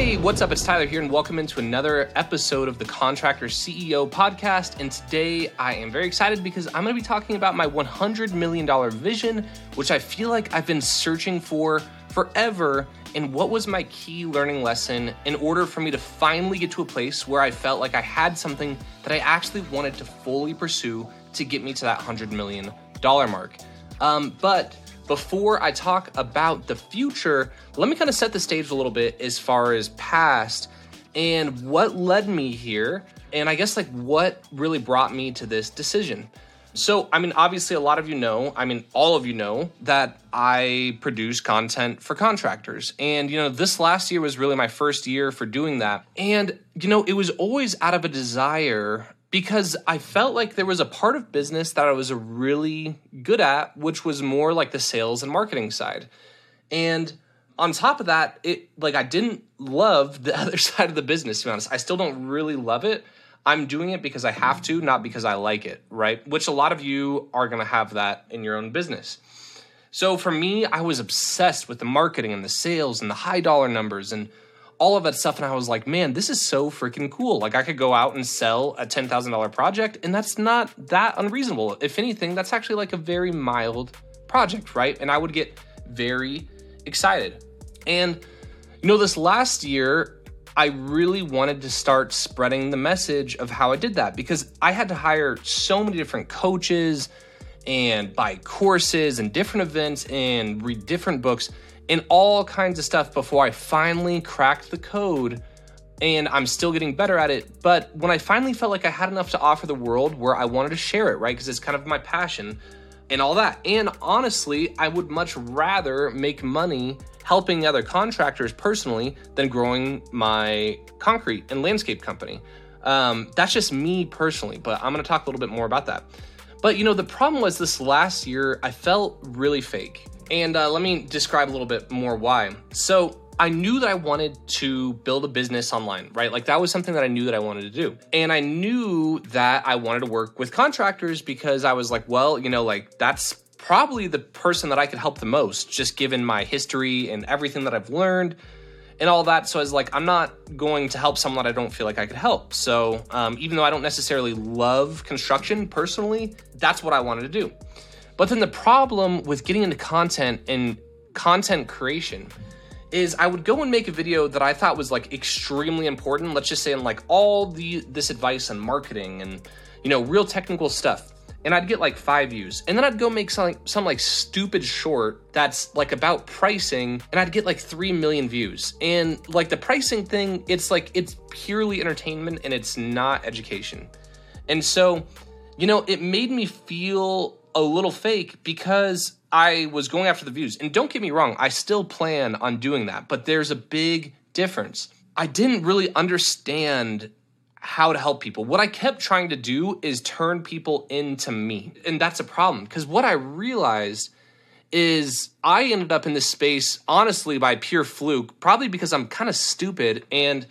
Hey, what's up? It's Tyler here, and welcome into another episode of the Contractor CEO podcast. And today I am very excited because I'm going to be talking about my $100 million vision, which I feel like I've been searching for forever. And what was my key learning lesson in order for me to finally get to a place where I felt like I had something that I actually wanted to fully pursue to get me to that $100 million mark? Um, but before I talk about the future, let me kind of set the stage a little bit as far as past and what led me here, and I guess like what really brought me to this decision. So, I mean, obviously, a lot of you know, I mean, all of you know that I produce content for contractors. And, you know, this last year was really my first year for doing that. And, you know, it was always out of a desire because I felt like there was a part of business that I was really good at, which was more like the sales and marketing side. And on top of that, it like I didn't love the other side of the business, to be honest. I still don't really love it. I'm doing it because I have to, not because I like it, right? Which a lot of you are gonna have that in your own business. So for me, I was obsessed with the marketing and the sales and the high dollar numbers and all of that stuff and I was like, man, this is so freaking cool. Like I could go out and sell a $10,000 project and that's not that unreasonable. If anything, that's actually like a very mild project, right? And I would get very excited. And you know, this last year, I really wanted to start spreading the message of how I did that because I had to hire so many different coaches and buy courses and different events and read different books and all kinds of stuff before I finally cracked the code. And I'm still getting better at it. But when I finally felt like I had enough to offer the world where I wanted to share it, right? Because it's kind of my passion and all that. And honestly, I would much rather make money helping other contractors personally than growing my concrete and landscape company. Um, that's just me personally, but I'm gonna talk a little bit more about that. But you know, the problem was this last year, I felt really fake. And uh, let me describe a little bit more why. So, I knew that I wanted to build a business online, right? Like that was something that I knew that I wanted to do. And I knew that I wanted to work with contractors because I was like, well, you know, like that's probably the person that I could help the most, just given my history and everything that I've learned and all that. So I was like, I'm not going to help someone that I don't feel like I could help. So um, even though I don't necessarily love construction personally, that's what I wanted to do. But then the problem with getting into content and content creation is I would go and make a video that I thought was like extremely important. Let's just say in like all the this advice on marketing and you know real technical stuff, and I'd get like five views, and then I'd go make something some like stupid short that's like about pricing, and I'd get like three million views. And like the pricing thing, it's like it's purely entertainment and it's not education. And so, you know, it made me feel a little fake because I was going after the views. And don't get me wrong, I still plan on doing that, but there's a big difference. I didn't really understand how to help people. What I kept trying to do is turn people into me. And that's a problem because what I realized is I ended up in this space honestly by pure fluke, probably because I'm kind of stupid and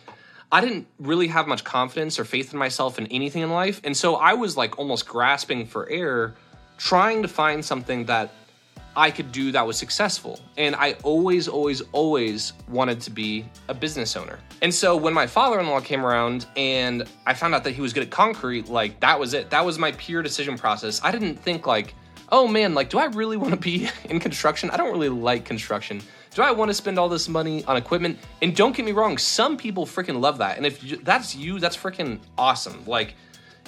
I didn't really have much confidence or faith in myself in anything in life. And so I was like almost grasping for air trying to find something that I could do that was successful. And I always, always, always wanted to be a business owner. And so when my father in law came around and I found out that he was good at concrete, like that was it. That was my pure decision process. I didn't think, like, oh man, like, do I really want to be in construction? I don't really like construction. Do I want to spend all this money on equipment? And don't get me wrong, some people freaking love that. And if that's you, that's freaking awesome. Like,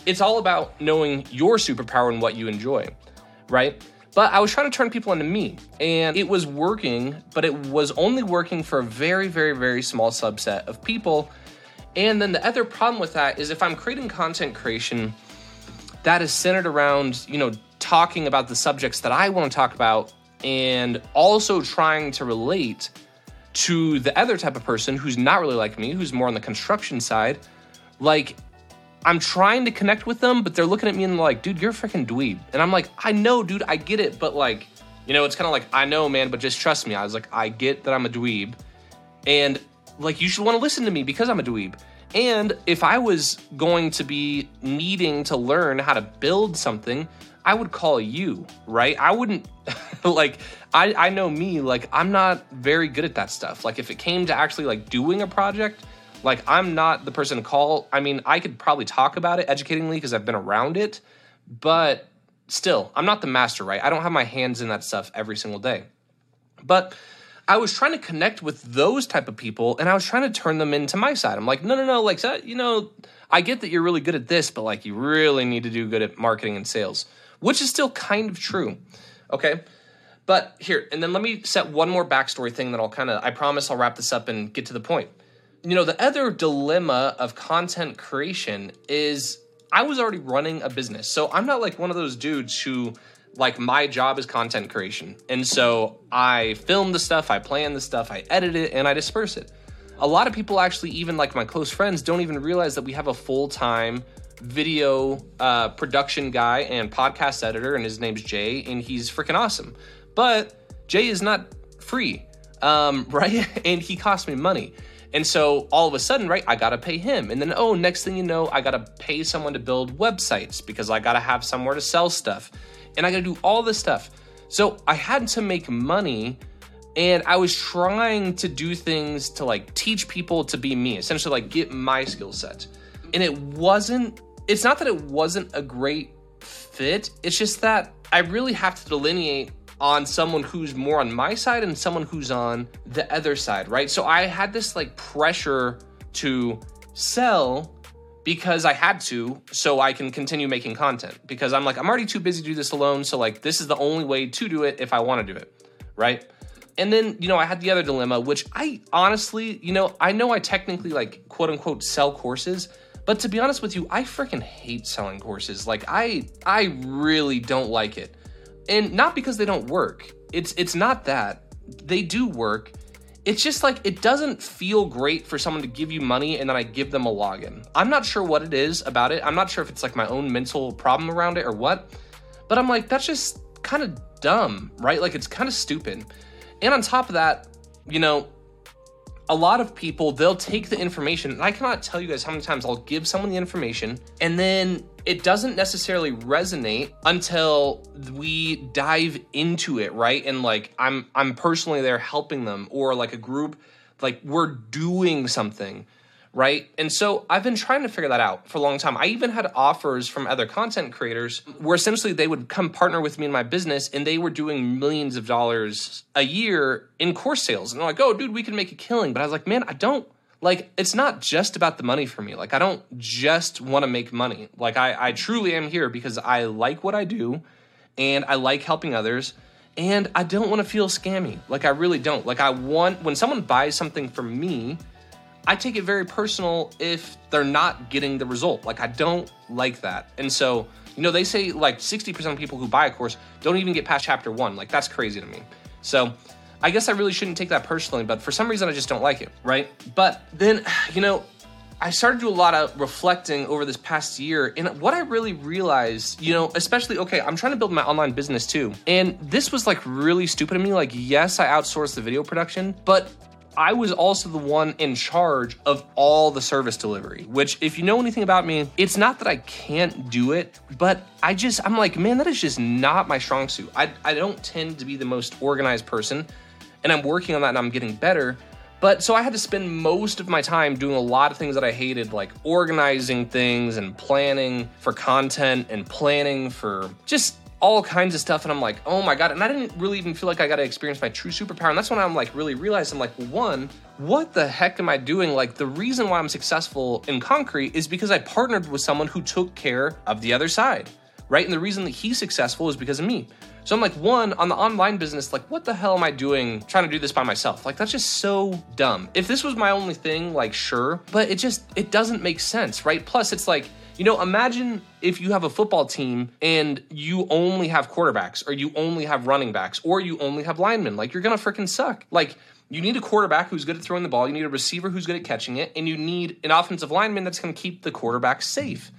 it's all about knowing your superpower and what you enjoy, right? But I was trying to turn people into me, and it was working, but it was only working for a very, very, very small subset of people. And then the other problem with that is if I'm creating content creation that is centered around, you know, talking about the subjects that I want to talk about and also trying to relate to the other type of person who's not really like me, who's more on the construction side, like I'm trying to connect with them, but they're looking at me and like, dude, you're a freaking dweeb. And I'm like, I know, dude, I get it, but like, you know, it's kind of like, I know, man, but just trust me. I was like, I get that I'm a dweeb. And like, you should want to listen to me because I'm a dweeb. And if I was going to be needing to learn how to build something, I would call you, right? I wouldn't like I, I know me, like I'm not very good at that stuff. Like if it came to actually like doing a project, like I'm not the person to call. I mean, I could probably talk about it educatingly because I've been around it, but still, I'm not the master, right? I don't have my hands in that stuff every single day. But I was trying to connect with those type of people and I was trying to turn them into my side. I'm like, no, no, no, like, you know, I get that you're really good at this, but like, you really need to do good at marketing and sales, which is still kind of true. Okay. But here, and then let me set one more backstory thing that I'll kind of, I promise I'll wrap this up and get to the point. You know, the other dilemma of content creation is I was already running a business. So I'm not like one of those dudes who, like, my job is content creation. And so I film the stuff, I plan the stuff, I edit it, and I disperse it. A lot of people actually, even like my close friends, don't even realize that we have a full time video uh, production guy and podcast editor, and his name's Jay, and he's freaking awesome. But Jay is not free, um, right? and he costs me money. And so all of a sudden, right, I gotta pay him. And then, oh, next thing you know, I gotta pay someone to build websites because I gotta have somewhere to sell stuff. And I gotta do all this stuff. So I had to make money and I was trying to do things to like teach people to be me, essentially like get my skill set. And it wasn't, it's not that it wasn't a great fit, it's just that I really have to delineate on someone who's more on my side and someone who's on the other side, right? So I had this like pressure to sell because I had to so I can continue making content because I'm like I'm already too busy to do this alone so like this is the only way to do it if I want to do it, right? And then, you know, I had the other dilemma which I honestly, you know, I know I technically like quote unquote sell courses, but to be honest with you, I freaking hate selling courses. Like I I really don't like it and not because they don't work. It's it's not that they do work. It's just like it doesn't feel great for someone to give you money and then I give them a login. I'm not sure what it is about it. I'm not sure if it's like my own mental problem around it or what. But I'm like that's just kind of dumb, right? Like it's kind of stupid. And on top of that, you know, a lot of people they'll take the information and i cannot tell you guys how many times i'll give someone the information and then it doesn't necessarily resonate until we dive into it right? And like i'm i'm personally there helping them or like a group like we're doing something right? And so I've been trying to figure that out for a long time. I even had offers from other content creators where essentially they would come partner with me in my business and they were doing millions of dollars a year in course sales. And I'm like, oh, dude, we can make a killing. But I was like, man, I don't. Like, it's not just about the money for me. Like, I don't just want to make money. Like, I, I truly am here because I like what I do and I like helping others and I don't want to feel scammy. Like I really don't. Like I want when someone buys something from me, I take it very personal if they're not getting the result. Like I don't like that. And so, you know, they say like 60% of people who buy a course don't even get past chapter 1. Like that's crazy to me. So, I guess I really shouldn't take that personally, but for some reason I just don't like it, right? But then, you know, I started to do a lot of reflecting over this past year. And what I really realized, you know, especially, okay, I'm trying to build my online business too. And this was like really stupid to me. Like, yes, I outsourced the video production, but I was also the one in charge of all the service delivery, which, if you know anything about me, it's not that I can't do it, but I just, I'm like, man, that is just not my strong suit. I, I don't tend to be the most organized person, and I'm working on that and I'm getting better. But so I had to spend most of my time doing a lot of things that I hated, like organizing things and planning for content and planning for just all kinds of stuff and I'm like, oh my god. And I didn't really even feel like I got to experience my true superpower. And that's when I'm like really realized I'm like, one, what the heck am I doing? Like the reason why I'm successful in concrete is because I partnered with someone who took care of the other side. Right? And the reason that he's successful is because of me. So I'm like, one, on the online business, like, what the hell am I doing trying to do this by myself? Like, that's just so dumb. If this was my only thing, like, sure, but it just, it doesn't make sense, right? Plus, it's like, you know, imagine if you have a football team and you only have quarterbacks or you only have running backs or you only have linemen. Like, you're gonna freaking suck. Like, you need a quarterback who's good at throwing the ball, you need a receiver who's good at catching it, and you need an offensive lineman that's gonna keep the quarterback safe.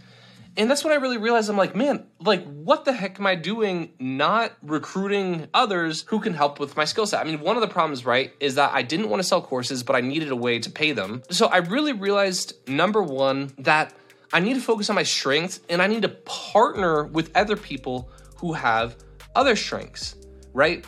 And that's when I really realized I'm like, man, like, what the heck am I doing not recruiting others who can help with my skill set? I mean, one of the problems, right, is that I didn't want to sell courses, but I needed a way to pay them. So I really realized, number one, that I need to focus on my strengths and I need to partner with other people who have other strengths, right?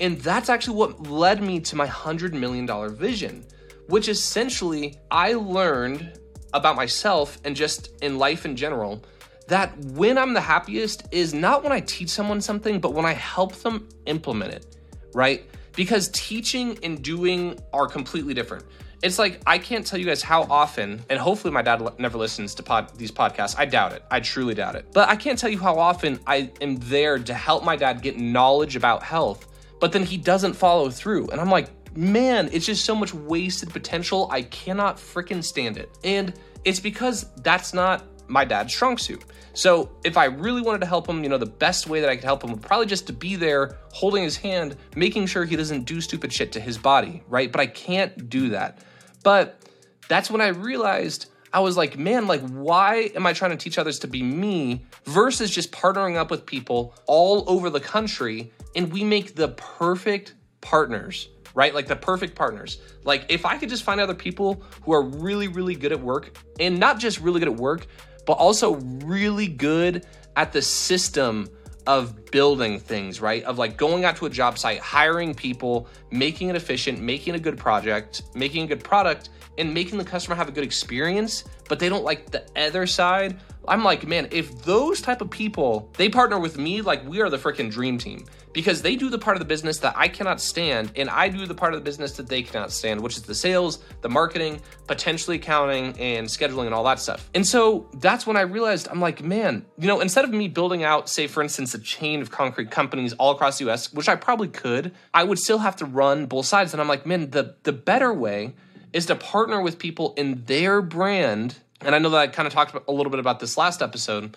And that's actually what led me to my $100 million vision, which essentially I learned about myself and just in life in general that when I'm the happiest is not when I teach someone something, but when I help them implement it, right? Because teaching and doing are completely different. It's like I can't tell you guys how often, and hopefully my dad never listens to pod, these podcasts. I doubt it. I truly doubt it. But I can't tell you how often I am there to help my dad get knowledge about health, but then he doesn't follow through. And I'm like, man, it's just so much wasted potential. I cannot freaking stand it. And it's because that's not my dad's strong suit. So if I really wanted to help him, you know, the best way that I could help him would probably just to be there holding his hand, making sure he doesn't do stupid shit to his body, right? But I can't do that. But that's when I realized I was like, man, like, why am I trying to teach others to be me versus just partnering up with people all over the country and we make the perfect partners, right? Like the perfect partners. Like, if I could just find other people who are really, really good at work and not just really good at work, but also really good at the system of building things, right? Of like going out to a job site, hiring people, making it efficient, making a good project, making a good product, and making the customer have a good experience, but they don't like the other side. I'm like, man, if those type of people, they partner with me, like we are the freaking dream team because they do the part of the business that I cannot stand, and I do the part of the business that they cannot stand, which is the sales, the marketing, potentially accounting, and scheduling, and all that stuff. And so that's when I realized I'm like, man, you know, instead of me building out, say, for instance, a chain of concrete companies all across the US, which I probably could, I would still have to run both sides. And I'm like, man, the, the better way is to partner with people in their brand. And I know that I kind of talked a little bit about this last episode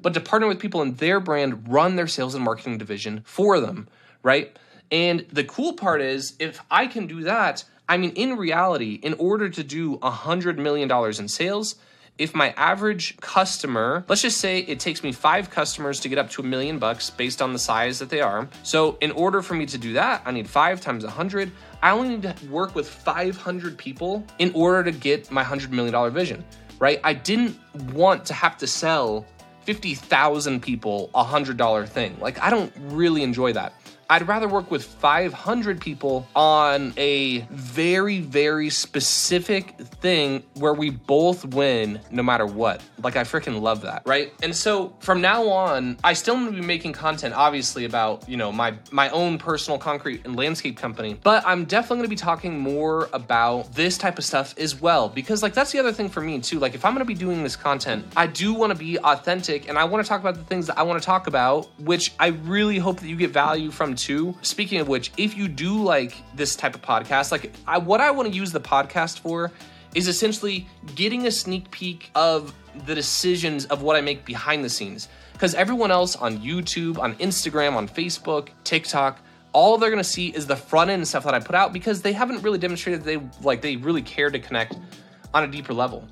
but to partner with people in their brand, run their sales and marketing division for them, right? And the cool part is, if I can do that, I mean, in reality, in order to do a $100 million in sales, if my average customer, let's just say it takes me five customers to get up to a million bucks based on the size that they are. So, in order for me to do that, I need five times a 100. I only need to work with 500 people in order to get my $100 million vision, right? I didn't want to have to sell 50,000 people a $100 thing. Like, I don't really enjoy that. I'd rather work with 500 people on a very, very specific thing where we both win no matter what. Like, I freaking love that, right? And so from now on, I still need to be making content, obviously, about, you know, my, my own personal concrete and landscape company, but I'm definitely gonna be talking more about this type of stuff as well, because, like, that's the other thing for me, too. Like, if I'm gonna be doing this content, I do wanna be authentic and I wanna talk about the things that I wanna talk about, which I really hope that you get value from too. Speaking of which, if you do like this type of podcast, like I, what I want to use the podcast for is essentially getting a sneak peek of the decisions of what I make behind the scenes. Because everyone else on YouTube, on Instagram, on Facebook, TikTok, all they're gonna see is the front end stuff that I put out because they haven't really demonstrated they like they really care to connect on a deeper level.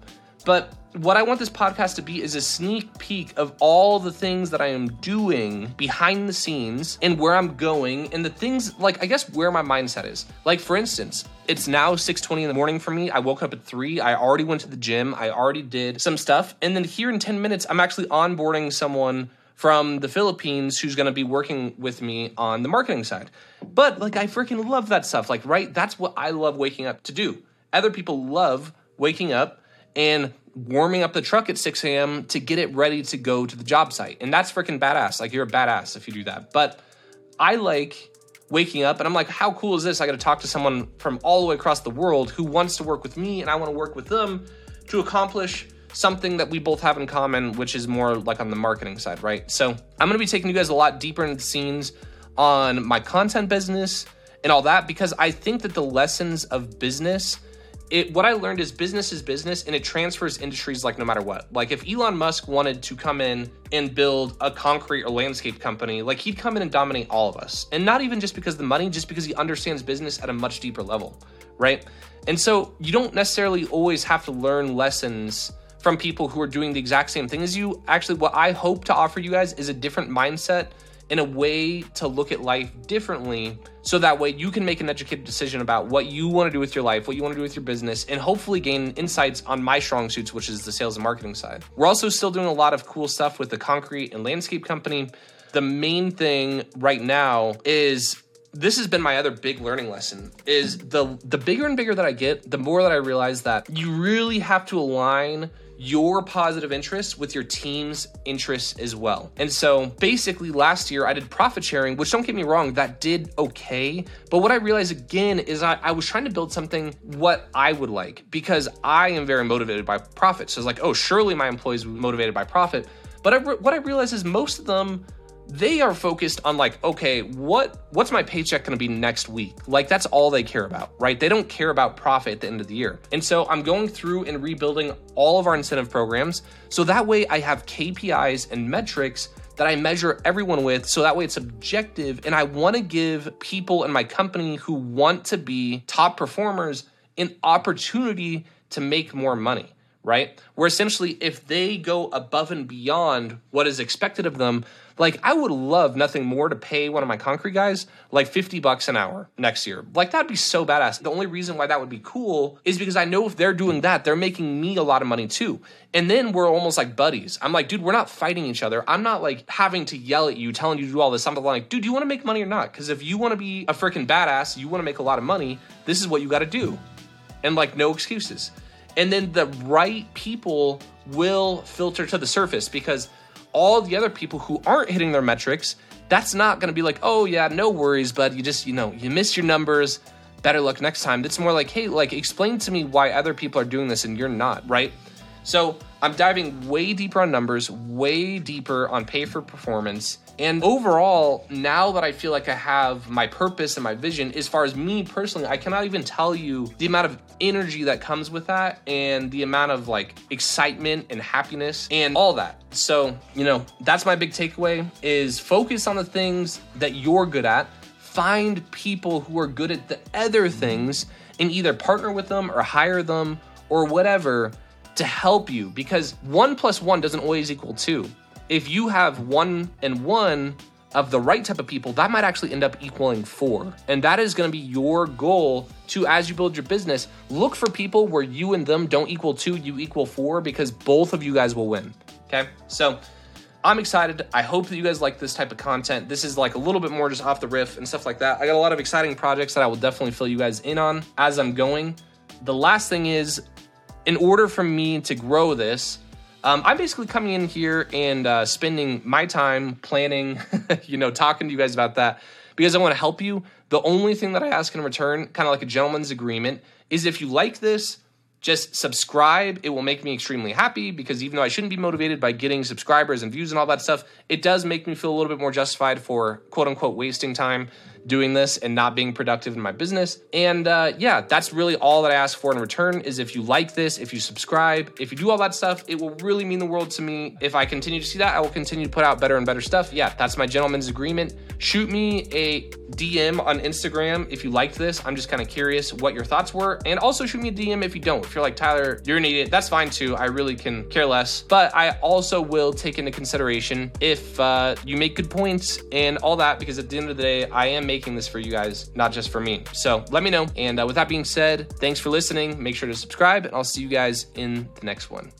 But what I want this podcast to be is a sneak peek of all the things that I am doing behind the scenes and where I'm going and the things like I guess where my mindset is. Like for instance, it's now 6:20 in the morning for me. I woke up at 3. I already went to the gym. I already did some stuff and then here in 10 minutes I'm actually onboarding someone from the Philippines who's going to be working with me on the marketing side. But like I freaking love that stuff. Like right, that's what I love waking up to do. Other people love waking up and warming up the truck at 6 a.m. to get it ready to go to the job site. And that's freaking badass. Like, you're a badass if you do that. But I like waking up and I'm like, how cool is this? I got to talk to someone from all the way across the world who wants to work with me and I want to work with them to accomplish something that we both have in common, which is more like on the marketing side, right? So I'm going to be taking you guys a lot deeper into the scenes on my content business and all that because I think that the lessons of business it, what I learned is business is business and it transfers industries like no matter what. Like if Elon Musk wanted to come in and build a concrete or landscape company, like he'd come in and dominate all of us. And not even just because the money, just because he understands business at a much deeper level, right? And so you don't necessarily always have to learn lessons from people who are doing the exact same thing as you. Actually, what I hope to offer you guys is a different mindset in a way to look at life differently so that way you can make an educated decision about what you want to do with your life, what you want to do with your business, and hopefully gain insights on my strong suits, which is the sales and marketing side. We're also still doing a lot of cool stuff with the concrete and landscape company. the main thing right now is this has been my other big learning lesson is the the bigger and bigger that I get, the more that I realize that you really have to align your positive interests with your team's interests as well. And so basically last year I did profit sharing, which don't get me wrong, that did okay. But what I realized again is I, I was trying to build something what I would like because I am very motivated by profit. So it's like, oh, surely my employees will be motivated by profit. But I, what I realized is most of them they are focused on like okay what what's my paycheck going to be next week? Like that's all they care about right? They don't care about profit at the end of the year. And so i'm going through and rebuilding all of our incentive programs. So that way i have kpis and metrics that i measure everyone with. So that way it's objective and i want to give people in my company who want to be top performers an opportunity to make more money right? Where essentially, if they go above and beyond what is expected of them, like I would love nothing more to pay one of my concrete guys like 50 bucks an hour next year. Like that'd be so badass. The only reason why that would be cool is because I know if they're doing that, they're making me a lot of money too. And then we're almost like buddies. I'm like, dude, we're not fighting each other. I'm not like having to yell at you, telling you to do all this. I'm like, dude, do you want to make money or not? Because if you want to be a freaking badass, you want to make a lot of money, this is what you got to do. And like, no excuses and then the right people will filter to the surface because all the other people who aren't hitting their metrics that's not going to be like oh yeah no worries but you just you know you missed your numbers. Better luck next time. It's more like hey like explain to me why other people are doing this and you're not right so i'm diving way deeper on numbers way deeper on pay for performance and overall, now that I feel like I have my purpose and my vision, as far as me personally, I cannot even tell you the amount of energy that comes with that and the amount of like excitement and happiness and all that. So, you know, that's my big takeaway is focus on the things that you're good at. Find people who are good at the other things and either partner with them or hire them or whatever to help you because one plus one doesn't always equal two if you have one and one of the right type of people, that might actually end up equaling four. And that is to be your goal to, as you build your business, look for people where you and them don't equal two, you equal four, because both of you guys will win. Okay. So I'm excited. I hope that you guys like this type of content. This is like a little bit more just off the riff and stuff like that. I got a lot of exciting projects that I will definitely fill you guys in on as I'm going. The last thing is, in order for me to grow this, um, I'm basically coming in here and uh, spending my time planning, you know, talking to you guys about that because I want to help you. The only thing that I ask in return, kind of like a gentleman's agreement, is if you like this, just subscribe. It will make me extremely happy because even though I shouldn't be motivated by getting subscribers and views and all that stuff, it does make me feel a little bit more justified for quote unquote wasting time doing this and not being productive in my business. And uh, yeah, that's really all that I ask for in return is if you like this, if you subscribe, if you do all that stuff, it will really mean the world to me. If I continue to see that, I will continue to put out better and better stuff. Yeah, that's my gentleman's agreement. Shoot me a DM on Instagram if you liked this. I'm just kind of curious what your thoughts were. And also shoot me a DM if you don't. If you're like, Tyler, you're an idiot, that's fine too. I really can care less. But I also will take into consideration if uh, you make good points and all that, because at the end of the day, I am making this for you guys, not just for me. So let me know. And uh, with that being said, thanks for listening. Make sure to subscribe, and I'll see you guys in the next one.